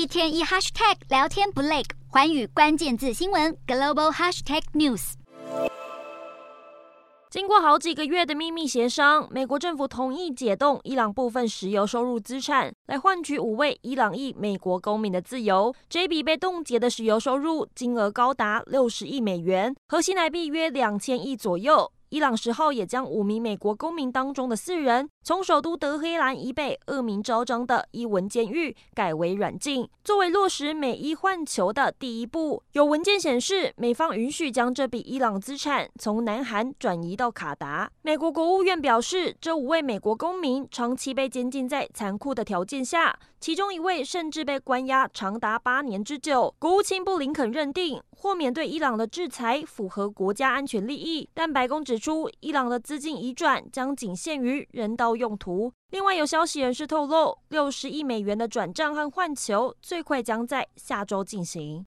一天一 hashtag 聊天不累，寰宇关键字新闻 global hashtag news。经过好几个月的秘密协商，美国政府同意解冻伊朗部分石油收入资产，来换取五位伊朗裔美国公民的自由。这笔被冻结的石油收入金额高达六十亿美元，合新台币约两千亿左右。伊朗十号也将五名美国公民当中的四人，从首都德黑兰以北恶名昭彰的伊文监狱改为软禁，作为落实美伊换囚的第一步。有文件显示，美方允许将这笔伊朗资产从南韩转移到卡达。美国国务院表示，这五位美国公民长期被监禁在残酷的条件下，其中一位甚至被关押长达八年之久。国务卿布林肯认定，豁免对伊朗的制裁符合国家安全利益，但白宫指出，伊朗的资金移转将仅限于人道用途。另外，有消息人士透露，六十亿美元的转账和换球最快将在下周进行。